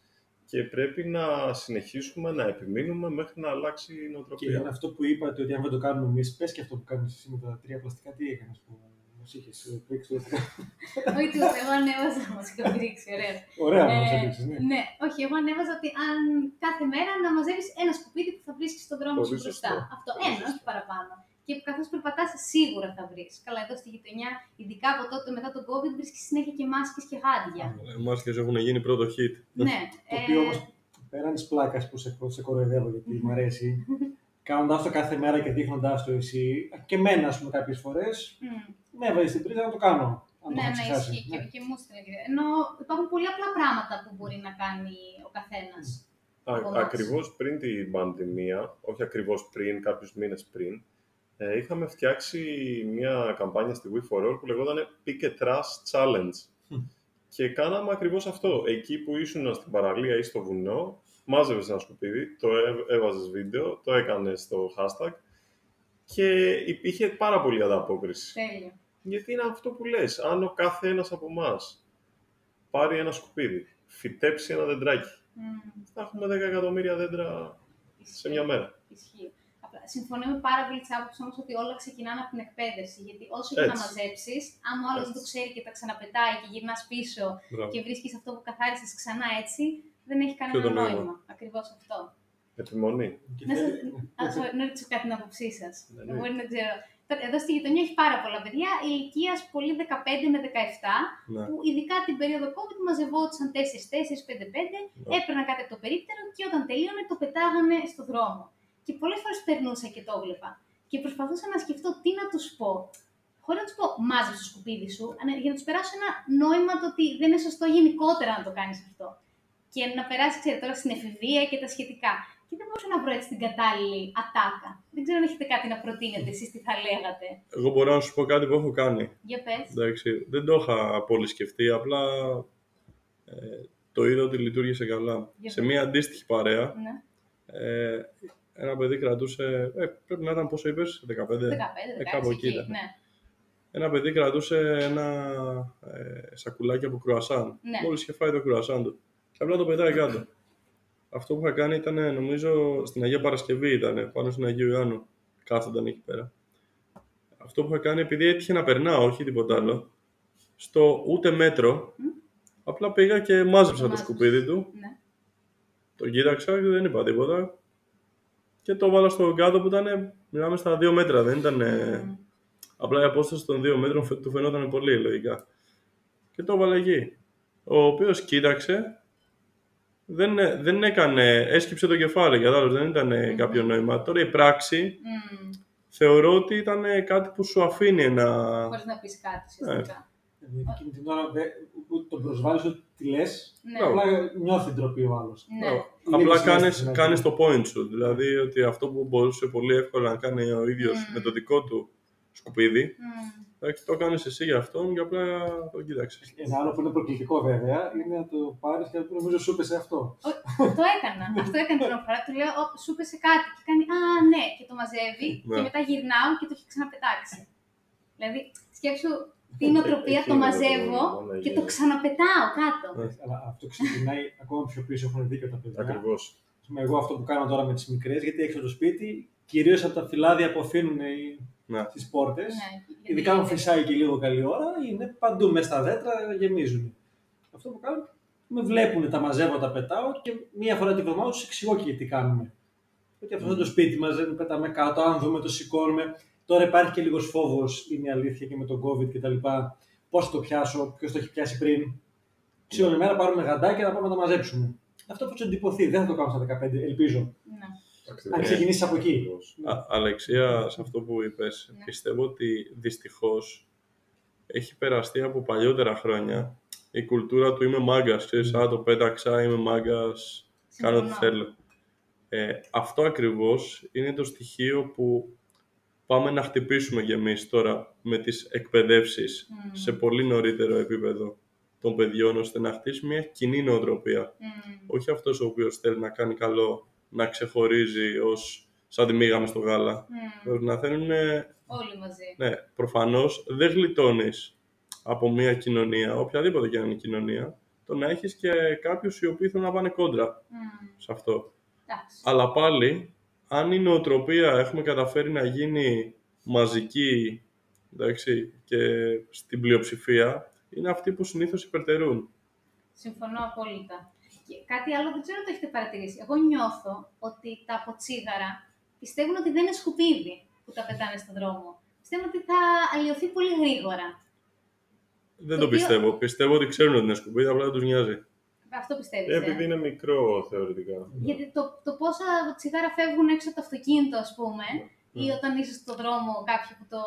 Και πρέπει να συνεχίσουμε να επιμείνουμε μέχρι να αλλάξει η Και είναι νοοτροπία. αυτό που είπατε ότι αν δεν το κάνουμε εμείς, πες και αυτό που κάνει εσύ με τα τρία πλαστικά, τι έκανες που μας είχες πρίξει. Όχι τίποτα, εγώ ανέβαζα, μας είχα πηρίξει, ωραία. Ωραία, Ε, μας έδειξε, ναι. ναι, όχι, εγώ ανέβαζα ότι αν κάθε μέρα να μαζεύεις ένα σκουπίδι που θα βρίσκεις στον δρόμο Πολύ σου μπροστά. σωστό. Αυτό, Πολύ ένα, σωστό. όχι παραπάνω. Και καθώς περπατάς, σίγουρα θα βρεις. Καλά, εδώ στη γειτονιά, ειδικά από τότε μετά τον COVID, βρίσκεις συνέχεια και μάσκες και γάντια. Οι μάσκες έχουν γίνει πρώτο hit. ναι. Το οποίο ε, όμως πέραν της πλάκας που σε, σε κοροϊδεύω γιατί μου αρέσει, κάνοντας το κάθε μέρα και δείχνοντα το εσύ, και εμένα, ας πούμε, κάποιες φορές, μμ. Με έβαζε στην πρίζα να το κάνω. Αν το Ναι, είχα ναι, ξεχάσει. ισχύει. Ναι. Και, και μου στείλε και- Ενώ υπάρχουν πολύ απλά πράγματα που μπορεί να κάνει ο καθένας. από Α, εμάς. ακριβώς πριν την πανδημία, όχι ακριβώς πριν, κάποιους μήνες πριν, ε, είχαμε φτιάξει μια καμπάνια στη We4All που λεγόταν Pick a Trash Challenge. Μμ. Και κάναμε ακριβώς αυτό. Εκεί που ήσουν στην παραλία ή στο βουνό, μάζευες ένα σκουπίδι, το έ- έβαζες βίντεο, το έκανες στο hashtag και υπήρχε πάρα πολύ ανταπόκριση. Τέλειο. Γιατί είναι αυτό που λες. Αν ο κάθε ένας από εμάς πάρει ένα σκουπίδι, φυτέψει ένα δεντράκι, Μμ. θα έχουμε 10 εκατομμύρια δέντρα σε Ισχύει. μια μέρα. Ισχύει. Απλά Συμφωνώ πάρα πολύ τη άποψη όμως ότι όλα ξεκινάνε από την εκπαίδευση. Γιατί όσο και να Έτσι. μαζέψεις, άμα ο άλλος δεν το ξέρει και τα ξαναπετάει και γυρνάς πίσω Μπράβο. και βρίσκεις αυτό που καθάρισες ξανά έτσι, δεν έχει Ποιο κανένα το νόημα. νόημα. Ακριβώς αυτό. Επιμονή. Και Να, σας, θέλει- α, sorry, να ρωτήσω κάτι την άποψή σα. ναι. Μπορεί να ξέρω. Τώρα, Εδώ στη γειτονιά έχει πάρα πολλά παιδιά ηλικία πολύ 15 με 17, Ναι. που ειδικά την περίοδο COVID μαζευόντουσαν 4-4, 5-5, Ναι. έπαιρναν κάτι από το περίπτερο και όταν τελείωνε το πετάγανε στο δρόμο. Και πολλές φορές περνούσα και το έβλεπα. Και προσπαθούσα να σκεφτώ τι να τους πω. Χωρίς να τους πω μάζεψε το σκουπίδι σου, αλλά για να τους περάσω ένα νόημα το ότι δεν είναι σωστό γενικότερα να το κάνεις αυτό. Και να περάσει, ξέρετε, τώρα στην εφηβεία και τα σχετικά. Και δεν μπορούσα να βρω έτσι την κατάλληλη ατάκα. Δεν ξέρω αν έχετε κάτι να προτείνετε εσείς τι θα λέγατε. Εγώ μπορώ να σου πω κάτι που έχω κάνει. Για πες. Εντάξει, δεν το είχα πολύ σκεφτεί, απλά ε, το είδα ότι λειτουργήσε καλά. Για Σε πες. μια αντίστοιχη παρέα, Ναι. ε, ένα παιδί κρατούσε, ε, πρέπει να ήταν πόσο είπες, 15. 15, 16, Ε, κάπου εκεί εκεί, ήταν. ναι. Ένα παιδί κρατούσε ένα ε, σακουλάκι από κρουασάν. Ναι. Μόλις είχε φάει το κρουασάν του. Και απλά το πετάει κάτω. Αυτό που είχα κάνει ήταν, νομίζω, στην Αγία Παρασκευή ήταν, πάνω στην Αγίου Ιωάννου. Κάθονταν εκεί πέρα. Αυτό που είχα κάνει, επειδή έτυχε να περνάω, όχι τίποτα άλλο, στο ούτε μέτρο, απλά πήγα και μάζεψα το μάζεψες. σκουπίδι του, ναι. τον κοίταξα και δεν είπα τίποτα. Και το βάλα στο κάτω που ήταν, μιλάμε στα δύο μέτρα, δεν ήταν... Μμμ. Απλά η απόσταση των δύο μέτρων φαι- του φαινόταν πολύ λογικά. Και το έβαλε εκεί. Ο οποίος κοίταξε, δεν, δεν έκανε, έσκυψε το κεφάλι, κατάλαβες, δεν ήταν κάποιο νόημα. Τώρα η πράξη Μμμ. θεωρώ ότι ήταν κάτι που σου αφήνει ένα... Χωρίς να πεις κάτι Ναι. ουσιαστικά. Γιατί εκείνη την ώρα δεν- ούτε τον προσβάλλεις ότι τη λες. Ναι. Απλά νιώθει ντροπή ο άλλος. Ναι. Μπράβο. Είναι Απλά συνέστηση κάνεις, να κάνεις γίνει. το point σου. Δηλαδή ότι αυτό που μπορούσε πολύ εύκολα να κάνει ο ίδιος Μμμ. με το δικό του σκουπίδι, Μμμ. εντάξει, το κάνεις εσύ για αυτόν και απλά το κοίταξες. Ένα άλλο που είναι προκλητικό βέβαια είναι να το πάρεις και να πει νομίζω σου έπεσε αυτό. Ο- το έκανα. Αυτό έκανα την ώρα φορά. Του λέω, «Ω, σου πέσε κάτι. Και κάνει, Α, ναι. Και το μαζεύει. Ναι. Και μετά γυρνάω και το έχει ξαναπετάξει. δηλαδή, σκέψου την οτροπία, Εκεί το είναι το μαζεύω πρόβλημα, να και το γίνει. ξαναπετάω κάτω. Ναι. Αλλά αυτό ξεκινάει ακόμα πιο πίσω. Έχουν δίκιο τα παιδιά. Ακριβώς. Ας πούμε, εγώ αυτό που κάνω τώρα με τις μικρές, γιατί έξω από το σπίτι, κυρίως από τα φυλάδια που αφήνουν Ναι. στις πόρτες. Ναι, γιατί- Ειδικά αν φυσάει και λίγο καλή ώρα, είναι παντού μέσα στα δέντρα, γεμίζουν. Αυτό που κάνουν, με βλέπουν, τα μαζεύω, τα πετάω και μία φορά την εβδομάδα τους εξηγώ και τι κάνουμε. Ότι αυτό το σπίτι μας δεν πετάμε κάτω, αν δούμε το σηκώνουμε. Τώρα υπάρχει και λίγος φόβος, είναι η αλήθεια και με τον COVID κτλ. Πώς θα το πιάσω, ποιος το έχει πιάσει πριν. Τι όλη μέρα πάρουμε γαντάκια να πάμε να τα μαζέψουμε. Αυτό που τους εντυπωθεί, δεν θα το κάνω στα 15, ελπίζω. Ναι. Αν ξεκινήσεις από εκεί. Α, Αλεξία, σε αυτό που είπες, Ναι. πιστεύω ότι δυστυχώς έχει περαστεί από παλιότερα χρόνια η κουλτούρα του είμαι μάγκας, ξέρεις, α, το πέταξα, είμαι μάγκας, κάνω ό,τι Συμφωνώ. θέλω. Ε, αυτό ακριβώς είναι το στοιχείο που πάμε να χτυπήσουμε κι εμείς τώρα με τις εκπαιδεύσεις Μμμ. σε πολύ νωρίτερο επίπεδο των παιδιών, ώστε να χτίσει μια κοινή νοοτροπία. Μμμ. Όχι αυτός ο οποίος θέλει να κάνει καλό, να ξεχωρίζει ως σαν τη μίγα μες στο γάλα. Μμμ. Πρέπει να θέλουν, Όλοι μαζί. ναι, προφανώς δεν γλιτώνεις από μια κοινωνία, οποιαδήποτε και αν είναι η κοινωνία, το να έχεις και κάποιους οι οποίοι θέλουν να πάνε κόντρα Μμμ. σε αυτό. Εντάξει. Αλλά πάλι, αν η νοοτροπία έχουμε καταφέρει να γίνει μαζική εντάξει, και στην πλειοψηφία, είναι αυτοί που συνήθως υπερτερούν. Συμφωνώ απόλυτα. Και κάτι άλλο δεν ξέρω αν το έχετε παρατηρήσει. Εγώ νιώθω ότι τα αποτσίγαρα πιστεύουν ότι δεν είναι σκουπίδι που τα πετάνε στον δρόμο. Πιστεύουν ότι θα αλλοιωθεί πολύ γρήγορα. Δεν Το το οποίο- πιστεύω. Πιστεύω ότι ξέρουν ότι είναι σκουπίδι, απλά δεν τους νοιάζει. Αυτό πιστεύεις, Ε, ε; επειδή είναι μικρό θεωρητικά. Γιατί το, το πόσα τσιγάρα φεύγουν έξω από το αυτοκίνητο, ας πούμε, ή Ναι. όταν είσαι στον δρόμο κάποιοι που το...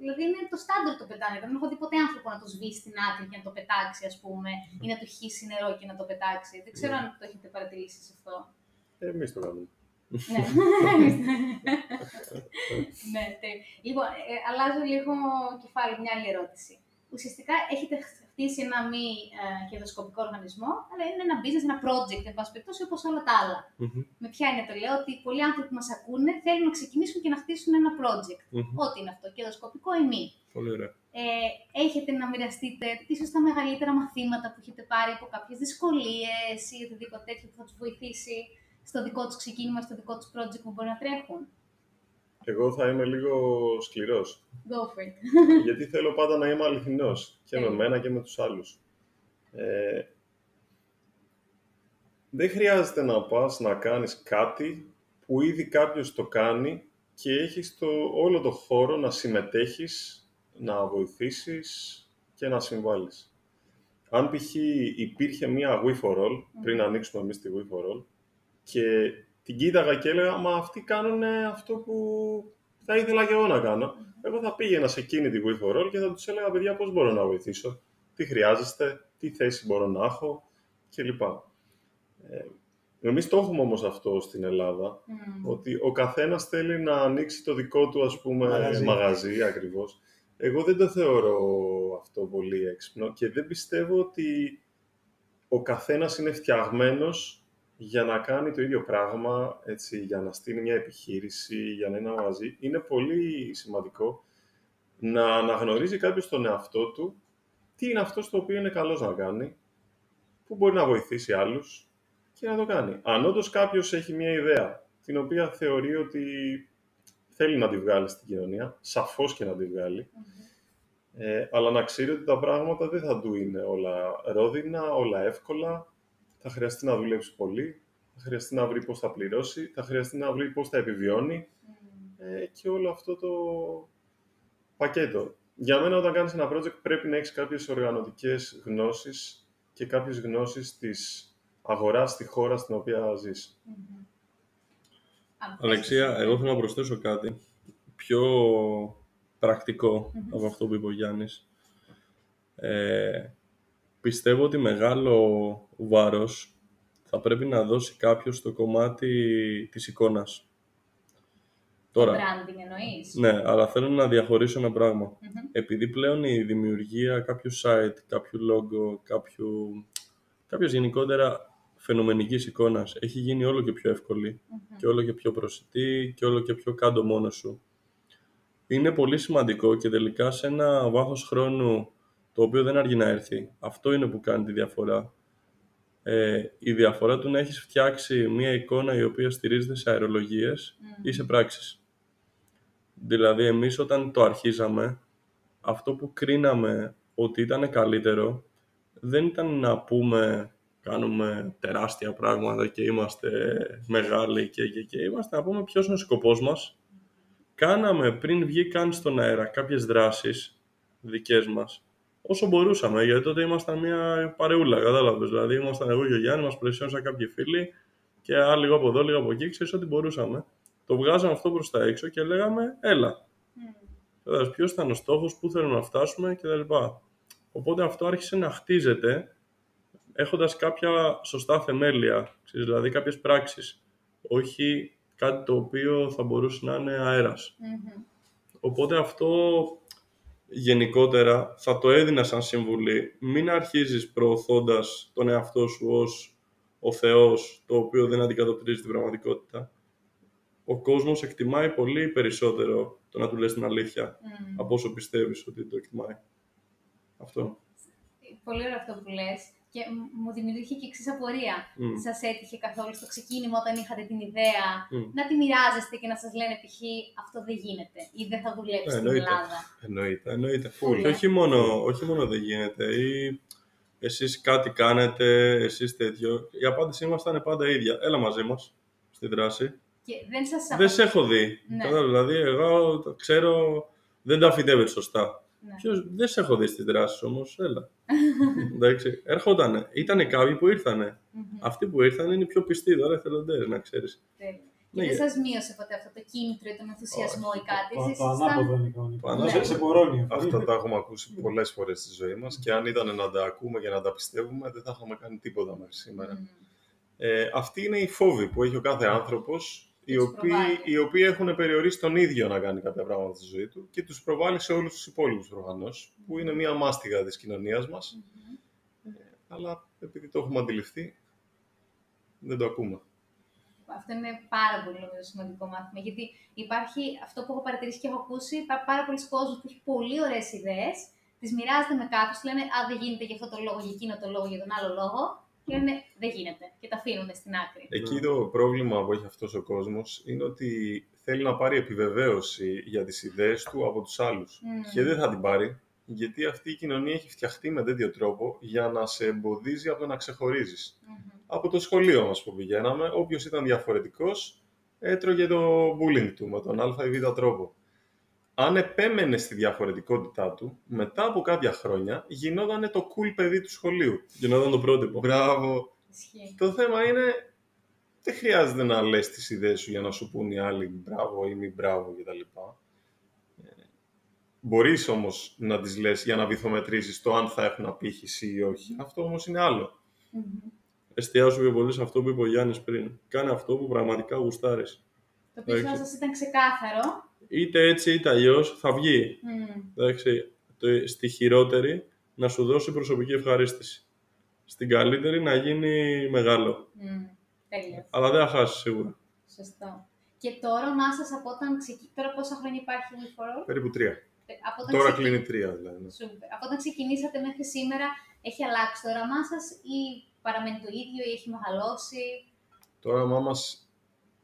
Δηλαδή είναι το στάνταρ το πετάνε. Δεν έχω δει ποτέ άνθρωπο να το σβήσει στην άκρη και να το πετάξει, ας πούμε, ή να του χύσει νερό και να το πετάξει. Δεν ξέρω Ναι. αν το έχετε παρατηρήσει σε αυτό. Ε, Εμείς το κάνουμε. ναι. ναι, τέλεια. Λοιπόν, ε, αλλάζω λίγο κεφάλι, μια άλλη ερώτηση. Ουσιαστικά έχετε χτίσει ένα μη ε, κερδοσκοπικό οργανισμό, αλλά είναι ένα business, ένα project, εν πάση περιπτώσει, όπως όλα τα άλλα. Μμμ. Με ποια είναι το λέω, ότι πολλοί άνθρωποι που μας ακούνε θέλουν να ξεκινήσουν και να χτίσουν ένα project. Μμμ. Ό,τι είναι αυτό, κερδοσκοπικό ή μη. Πολύ ωραία. Ε, έχετε να μοιραστείτε ίσως τα μεγαλύτερα μαθήματα που έχετε πάρει από κάποιες δυσκολίες ή οτιδήποτε τέτοιο που θα τους βοηθήσει στο δικό τους ξεκίνημα, στο δικό τους project που μπορεί να τρέχουν; Εγώ θα είμαι λίγο σκληρός. Go for it. γιατί θέλω πάντα να είμαι αληθινός και με Τέλεια. μένα και με τους άλλους. Ε, δεν χρειάζεται να πας να κάνεις κάτι που ήδη κάποιος το κάνει και έχεις το, όλο το χώρο να συμμετέχεις, να βοηθήσεις και να συμβάλλεις. Αν π.χ. υπήρχε μία We for All, πριν ανοίξουμε εμείς τη We for All, και την κοίταγα και έλεγα, μα αυτοί κάνουν αυτό που θα ήθελα και εγώ να κάνω. Εγώ θα πήγαινα σε εκείνη τη We for All και θα τους έλεγα, παιδιά, πώς μπορώ να βοηθήσω, τι χρειάζεστε, τι θέση μπορώ να έχω; κλπ. Ε, εμείς το έχουμε όμως αυτό στην Ελλάδα, Μμμ. ότι ο καθένας θέλει να ανοίξει το δικό του, ας πούμε, Μαγαζί. μαγαζί, ακριβώς. Εγώ δεν το θεωρώ αυτό πολύ έξυπνο και δεν πιστεύω ότι ο καθένας είναι φτιαγμένος για να κάνει το ίδιο πράγμα, έτσι, για να στείλει μια επιχείρηση, για να είναι ένα μαγαζί. Είναι πολύ σημαντικό να αναγνωρίζει κάποιος τον εαυτό του, τι είναι αυτός στο οποίο είναι καλός να κάνει, που μπορεί να βοηθήσει άλλους και να το κάνει. Αν όντως κάποιος έχει μια ιδέα την οποία θεωρεί ότι θέλει να τη βγάλει στην κοινωνία, σαφώς και να τη βγάλει, ε, αλλά να ξέρει ότι τα πράγματα δεν θα του είναι όλα ρόδινα, όλα εύκολα, θα χρειαστεί να δουλέψει πολύ, θα χρειαστεί να βρει πώς θα πληρώσει, θα χρειαστεί να βρει πώς θα επιβιώνει ε, και όλο αυτό το πακέτο. Για μένα όταν κάνεις ένα project πρέπει να έχεις κάποιες οργανωτικές γνώσεις και κάποιες γνώσεις της αγοράς στη χώρα στην οποία ζεις. Μμμ. Αν Αλεξία, θες. εγώ θέλω να προσθέσω κάτι πιο πρακτικο από αυτό που είπε ο Γιάννης. Ε, πιστεύω ότι μεγάλο βάρος θα πρέπει να δώσει κάποιος στο κομμάτι της εικόνας. Τώρα, Branding εννοείς; ναι, αλλά θέλω να διαχωρίσω ένα πράγμα. Μμμ. Επειδή πλέον η δημιουργία κάποιου site, κάποιου logo, κάποιου, κάποιας γενικότερα φαινομενικής εικόνας έχει γίνει όλο και πιο εύκολη Μμμ. και όλο και πιο προσιτή και όλο και πιο κάτω μόνος σου. Είναι πολύ σημαντικό και τελικά σε ένα βάθος χρόνου το οποίο δεν αργεί να έρθει. Αυτό είναι που κάνει τη διαφορά. Ε, η διαφορά του να έχεις φτιάξει μια εικόνα η οποία στηρίζεται σε αερολογίες ή σε πράξεις. Δηλαδή εμείς όταν το αρχίζαμε, αυτό που κρίναμε ότι ήταν καλύτερο δεν ήταν να πούμε κάνουμε τεράστια πράγματα και είμαστε μεγάλοι και, και, και είμαστε να πούμε ποιος είναι ο σκοπός μας. Κάναμε πριν βγει καν στον αέρα κάποιες δράσεις δικές μας όσο μπορούσαμε, γιατί τότε ήμασταν μια παρεούλα, κατάλαβες. Δηλαδή ήμασταν εγώ και ο Γιάννη, μας πλαισιώσαν κάποιοι φίλοι και άλλοι λίγο από εδώ, λίγο από εκεί, ξέρεις ό,τι μπορούσαμε. Το βγάζαμε αυτό προς τα έξω και λέγαμε, έλα, Κατάλαβες ποιος ήταν ο στόχος, πού θέλουμε να φτάσουμε κτλ. Οπότε αυτό άρχισε να χτίζεται έχοντας κάποια σωστά θεμέλια, ξέρεις, δηλαδή κάποιες πράξεις. Όχι κάτι το οποίο θα μπορούσε να είναι αέρας. Μμμ. Οπότε αυτό γενικότερα θα το έδινα σαν συμβουλή. Μην αρχίζεις προωθώντας τον εαυτό σου ως ο Θεός, το οποίο δεν αντικατοπτρίζει την πραγματικότητα. Ο κόσμος εκτιμάει πολύ περισσότερο το να του λες την αλήθεια Μμμ. από όσο πιστεύεις ότι το εκτιμάει. Αυτό. Πολύ ωραίο αυτό που λες. Και μ- μου δημιουργήθηκε και εξής απορία. Μμ. Σας έτυχε καθόλου στο ξεκίνημα όταν είχατε την ιδέα Μμ. να τη μοιράζεστε και να σας λένε π.χ. αυτό δεν γίνεται ή δεν θα δουλέψει Ε, στην εννοείται. Ελλάδα. Εννοείται. Εννοείται. Full. Και όχι μόνο, όχι μόνο δεν γίνεται. Ή εσείς κάτι κάνετε, εσείς τέτοιο. Η απάντηση μας ήταν πάντα ίδια. Έλα μαζί μας στη δράση. Και δεν σας Δεν σε έχω δει. Ναι. Κατάλαβες, Δηλαδή, εγώ το ξέρω, δεν τα φυτεύεις σωστά. Ναι. Ποιος, δεν σε έχω δει στις δράσεις όμως, έλα. Εντάξει, έρχονταν. Ήτανε κάποιοι που ήρθανε. Μμμ. Αυτοί που ήρθαν είναι οι πιο πιστοί τώρα εθελοντές, να ξέρεις. Τέλεια. Ναι, Και δεν για- σας μείωσε ποτέ αυτό το κίνητρο ή τον ενθουσιασμό ή κάτι. Το, Εσείς το ήσασταν- ανάποδο είναι κανονικό. Το Σε- Σε πορώνει αυτό. Αυτά τα έχουμε ακούσει πολλές φορές στη ζωή μας και αν ήταν να τα ακούμε και να τα πιστεύουμε, δεν θα είχαμε κάνει τίποτα μέχρι σήμερα. Μμμ. Ε, αυτή είναι η φόβη που έχει ο κάθε άνθρωπος, οι τους οποίοι, προβάλλει. οι οποίοι έχουν περιορίσει τον ίδιο να κάνει κάποια πράγματα στη ζωή του και τους προβάλλει σε όλους τους υπόλοιπους προφανώς, που είναι μία μάστιγα της κοινωνίας μας, Μμμ. αλλά επειδή το έχουμε αντιληφθεί, δεν το ακούμε. Αυτό είναι πάρα πολύ νομίζω, σημαντικό μάθημα. Γιατί υπάρχει αυτό που έχω παρατηρήσει και έχω ακούσει, υπάρχει πάρα πολλοί κόσμοι που έχει πολύ ωραίες ιδέες, τις μοιράζεται με κάποιου, λένε Α, δεν γίνεται για αυτό το λόγο, για εκείνο το λόγο, για τον άλλο λόγο. Και λένε δεν γίνεται και τα αφήνουν στην άκρη. Εκεί το πρόβλημα που έχει αυτός ο κόσμος είναι ότι θέλει να πάρει επιβεβαίωση για τις ιδέες του από τους άλλους. Μμμ. Και δεν θα την πάρει, γιατί αυτή η κοινωνία έχει φτιαχτεί με τέτοιο τρόπο για να σε εμποδίζει από το να ξεχωρίζεις. Μμμ. Από το σχολείο μας που πηγαίναμε, όποιος ήταν διαφορετικός, έτρωγε το bullying του με τον α ή β τρόπο. Αν επέμενε στη διαφορετικότητά του, μετά από κάποια χρόνια γινόταν το cool παιδί του σχολείου. Γινόταν το πρότυπο. Μπράβο, Ισχύει. το θέμα είναι, δεν χρειάζεται να λες τις ιδέες σου για να σου πούν οι άλλοι μπράβο ή μη μπράβο κτλ. Ε, Μπορείς όμως να τις λες για να βυθομετρήσεις το αν θα έχουν απήχηση ή όχι. Αυτό όμως είναι άλλο. Μμμ. Εστιάσου πιο πολύ σε αυτό που είπε ο Γιάννης πριν. Κάνε αυτό που πραγματικά γουστάρεις. Το πείσμα Εντάξει. σας ήταν ξεκάθαρο. Είτε έτσι είτε αλλιώς θα βγει. Μμμ. Εντάξει, το, στη χειρότερη να σου δώσει προσωπική ευχαρίστηση. Στην καλύτερη να γίνει μεγάλο. Μμμ. Τέλειο. Αλλά δεν θα χάσεις σίγουρα. Σωστό. Και το όραμά σας από όταν ξεκι... Τώρα πόσα χρόνια υπάρχει η We for All? Περίπου τρία. Ε, Από όταν Τώρα ξεκι- κλείνει τρία δηλαδή. ναι. Σούπερ. Από όταν ξεκινήσατε μέχρι σήμερα, έχει αλλάξει το όραμά σας ή παραμένει το ίδιο ή έχει μεγαλώσει; Το όραμά μας,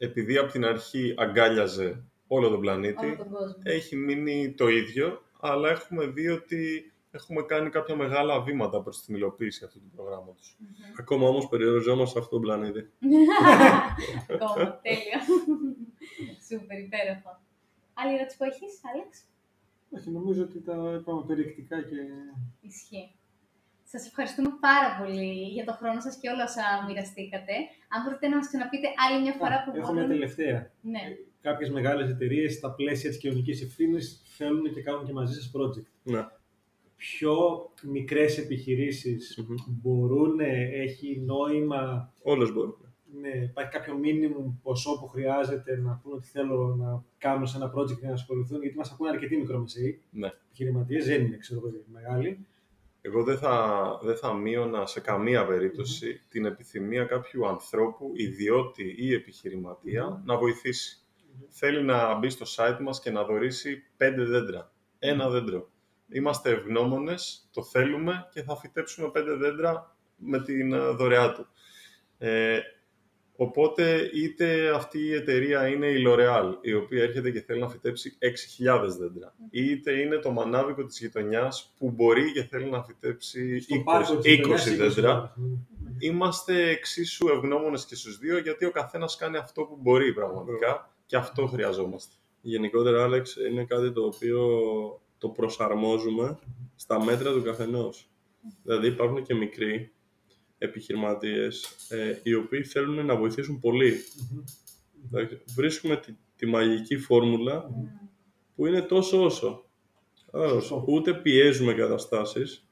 επειδή από την αρχή αγκάλιαζε όλο τον πλανήτη, Όλο τον κόσμο. έχει μείνει το ίδιο, αλλά έχουμε δει ότι έχουμε κάνει κάποια μεγάλα βήματα προς την υλοποίηση αυτού του προγράμματος. Μμμ. Ακόμα όμως περιοριζόμαστε σε αυτόν τον πλανήτη. Ακόμα, τέλειο. Σούπερ, υπέροχο. Άλλη ερώτηση που έχεις, Άλεξ; Όχι, νομίζω ότι τα είπαμε περιεκτικά και Ισχύει. Σας ευχαριστούμε πάρα πολύ για το χρόνο σας και όλα όσα μοιραστήκατε. Αν μπορείτε να μας ξαναπείτε άλλη μια φορά που έχω μια μπορούν... τελευταία. Ναι. Κάποιες μεγάλες εταιρείες στα πλαίσια της κοινωνικής ευθύνης θέλουν και κάνουν και μαζί σας project. Ναι. Πιο μικρές επιχειρήσεις Μμμ. μπορούν, έχει νόημα; Όλες μπορούν. ναι, υπάρχει κάποιο minimum ποσό που χρειάζεται να πούνε ότι θέλω να κάνω σε ένα project για να ασχοληθούν, γιατί μας ακούνε αρκετοί μικρομεσαίοι Ναι. επιχειρηματίες, δεν είναι ξέρω εγώ μεγάλοι. Εγώ δεν θα, δεν θα μείωνα σε καμία περίπτωση την επιθυμία κάποιου ανθρώπου, ιδιώτη ή επιχειρηματία, να βοηθήσει. Θέλει να μπει στο site μας και να δωρήσει πέντε δέντρα. Ένα δέντρο. Είμαστε ευγνώμονες, το θέλουμε και θα φυτέψουμε πέντε δέντρα με την ε, δωρεά του. Ε, οπότε είτε αυτή η εταιρεία είναι η L'Oreal, η οποία έρχεται και θέλει να φυτέψει 6.000 δέντρα, είτε είναι το μανάβικο της γειτονιάς που μπορεί και θέλει να φυτέψει Στο 20, πάρκο της 20 γειτονιάς, δέντρα. Μμμ. Είμαστε εξίσου ευγνώμονες και στους δύο, γιατί ο καθένας κάνει αυτό που μπορεί πραγματικά και αυτό χρειαζόμαστε. Γενικότερα, Άλεξ, είναι κάτι το οποίο το προσαρμόζουμε στα μέτρα του καθενός. Δηλαδή υπάρχουν και μικροί επιχειρηματίες ε, οι οποίοι θέλουν να βοηθήσουν πολύ. Μμμ. Εντάξει, Βρίσκουμε τη, τη μαγική φόρμουλα που είναι τόσο όσο. Κατάλαβες, Σωστό. Ούτε πιέζουμε καταστάσεις,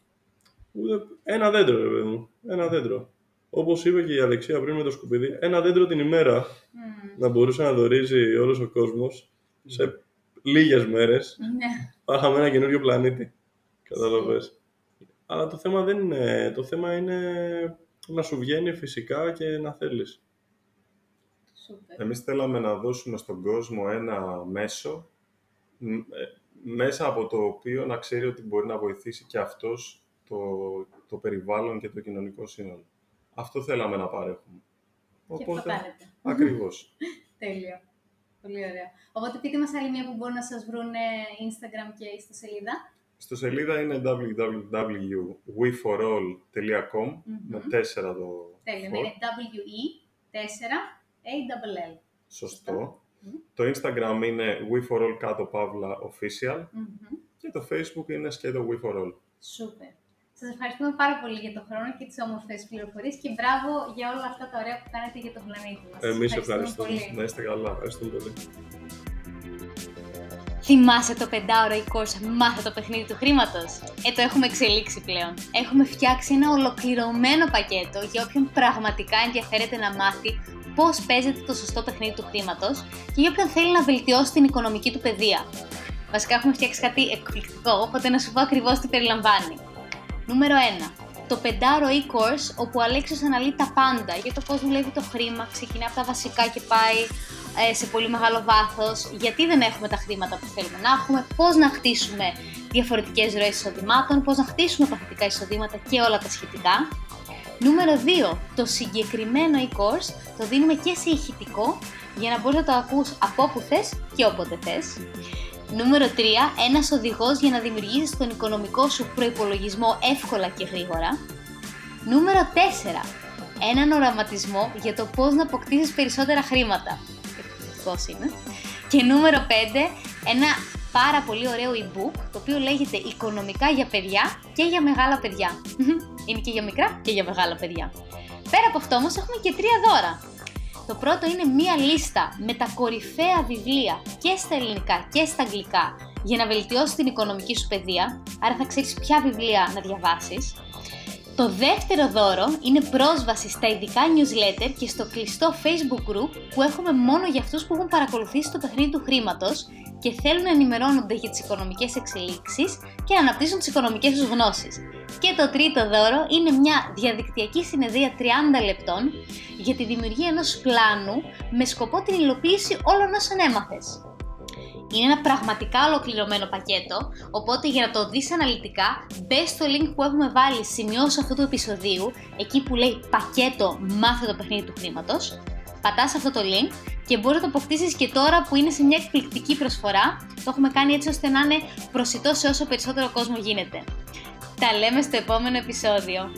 ούτε ένα δέντρο, ρε παιδί μου. Ένα δέντρο. Όπως είπε και η Αλεξία πριν με το σκουπίδι, ένα δέντρο την ημέρα Μμμ. να μπορούσε να δωρίζει όλος ο κόσμος σε λίγες μέρες Ναι. θα είχαμε ένα καινούριο πλανήτη. Κατάλαβες. Αλλά το θέμα δεν είναι. Το θέμα είναι να σου βγαίνει φυσικά και να θέλεις. Σούπερ. Εμείς θέλαμε να δώσουμε στον κόσμο ένα μέσο μ, ε, μέσα από το οποίο να ξέρει ότι μπορεί να βοηθήσει και αυτός το, το περιβάλλον και το κοινωνικό σύνολο. Αυτό θέλαμε να παρέχουμε. Και αυτό κάνετε. ακριβώς. Τέλειο. Πολύ ωραία. Οπότε πείτε μας άλλη μια που μπορούν να σας βρουν Instagram και στη σελίδα. Στο σελίδα είναι www.weforall.com με τέσσερα το Τέλειο. for. Ναι, είναι WE4ALL. Σωστό. Μμμ. Το Instagram είναι weforall κάτω παύλα official Μμμ. και το Facebook είναι σκέτο weforall. Σούπερ. Σας ευχαριστούμε πάρα πολύ για τον χρόνο και τις όμορφες πληροφορίες και μπράβο για όλα αυτά τα ωραία που κάνετε για τον πλανήτη μας. Εμείς ευχαριστούμε. πολύ. Να είστε καλά. Ευχαριστούμε πολύ. Θυμάσαι το πεντάωρο η course Μάθε το παιχνίδι του χρήματος. Ε, το έχουμε εξελίξει πλέον. Έχουμε φτιάξει ένα ολοκληρωμένο πακέτο για όποιον πραγματικά ενδιαφέρεται να μάθει πώς παίζεται το σωστό παιχνίδι του χρήματος και για όποιον θέλει να βελτιώσει την οικονομική του παιδεία. Βασικά έχουμε φτιάξει κάτι εκπληκτικό, οπότε να σου πω ακριβώς τι περιλαμβάνει. Νούμερο 1. Το πεντάωρο e-course, όπου ο Αλέξης αναλύει τα πάντα για το πώς δουλεύει το χρήμα, ξεκινά από τα βασικά και πάει ε, σε πολύ μεγάλο βάθος, γιατί δεν έχουμε τα χρήματα που θέλουμε να έχουμε, πώς να χτίσουμε διαφορετικές ροές εισοδημάτων, πώς να χτίσουμε παθητικά εισοδήματα και όλα τα σχετικά. Νούμερο 2. Το συγκεκριμένο e-course το δίνουμε και σε ηχητικό για να μπορείς να το ακούς από όπου θες και όποτε θες. Νούμερο 3. Ένας οδηγός για να δημιουργήσεις τον οικονομικό σου προϋπολογισμό εύκολα και γρήγορα. Νούμερο 4. Έναν οραματισμό για το πώς να αποκτήσεις περισσότερα χρήματα. Εκπληκτικός είναι. Και νούμερο 5. Ένα πάρα πολύ ωραίο e-book, το οποίο λέγεται «Οικονομικά για παιδιά και για μεγάλα παιδιά». Είναι και για μικρά και για μεγάλα παιδιά. Πέρα από αυτό όμως έχουμε και τρία δώρα. Το πρώτο είναι μία λίστα με τα κορυφαία βιβλία και στα ελληνικά και στα αγγλικά για να βελτιώσει την οικονομική σου παιδεία, άρα θα ξέρεις ποια βιβλία να διαβάσεις. Το δεύτερο δώρο είναι πρόσβαση στα ειδικά newsletter και στο κλειστό facebook group που έχουμε μόνο για αυτούς που έχουν παρακολουθήσει το παιχνίδι του χρήματος και θέλουν να ενημερώνονται για τις οικονομικές εξελίξεις και να αναπτύσσουν τις οικονομικές τους γνώσεις. Και το τρίτο δώρο είναι μια διαδικτυακή συνεδρία 30 λεπτών για τη δημιουργία ενός πλάνου με σκοπό την υλοποίηση όλων όσων έμαθες. Είναι ένα πραγματικά ολοκληρωμένο πακέτο, οπότε για να το δεις αναλυτικά, μπες στο link που έχουμε βάλει σημειώσει αυτού του επεισοδίου, εκεί που λέει πακέτο μάθε το παιχνίδι του χρήματος, πατάς αυτό το link και μπορείς να το αποκτήσεις και τώρα που είναι σε μια εκπληκτική προσφορά. Το έχουμε κάνει έτσι ώστε να είναι προσιτός σε όσο περισσότερο κόσμο γίνεται. Τα λέμε στο επόμενο επεισόδιο.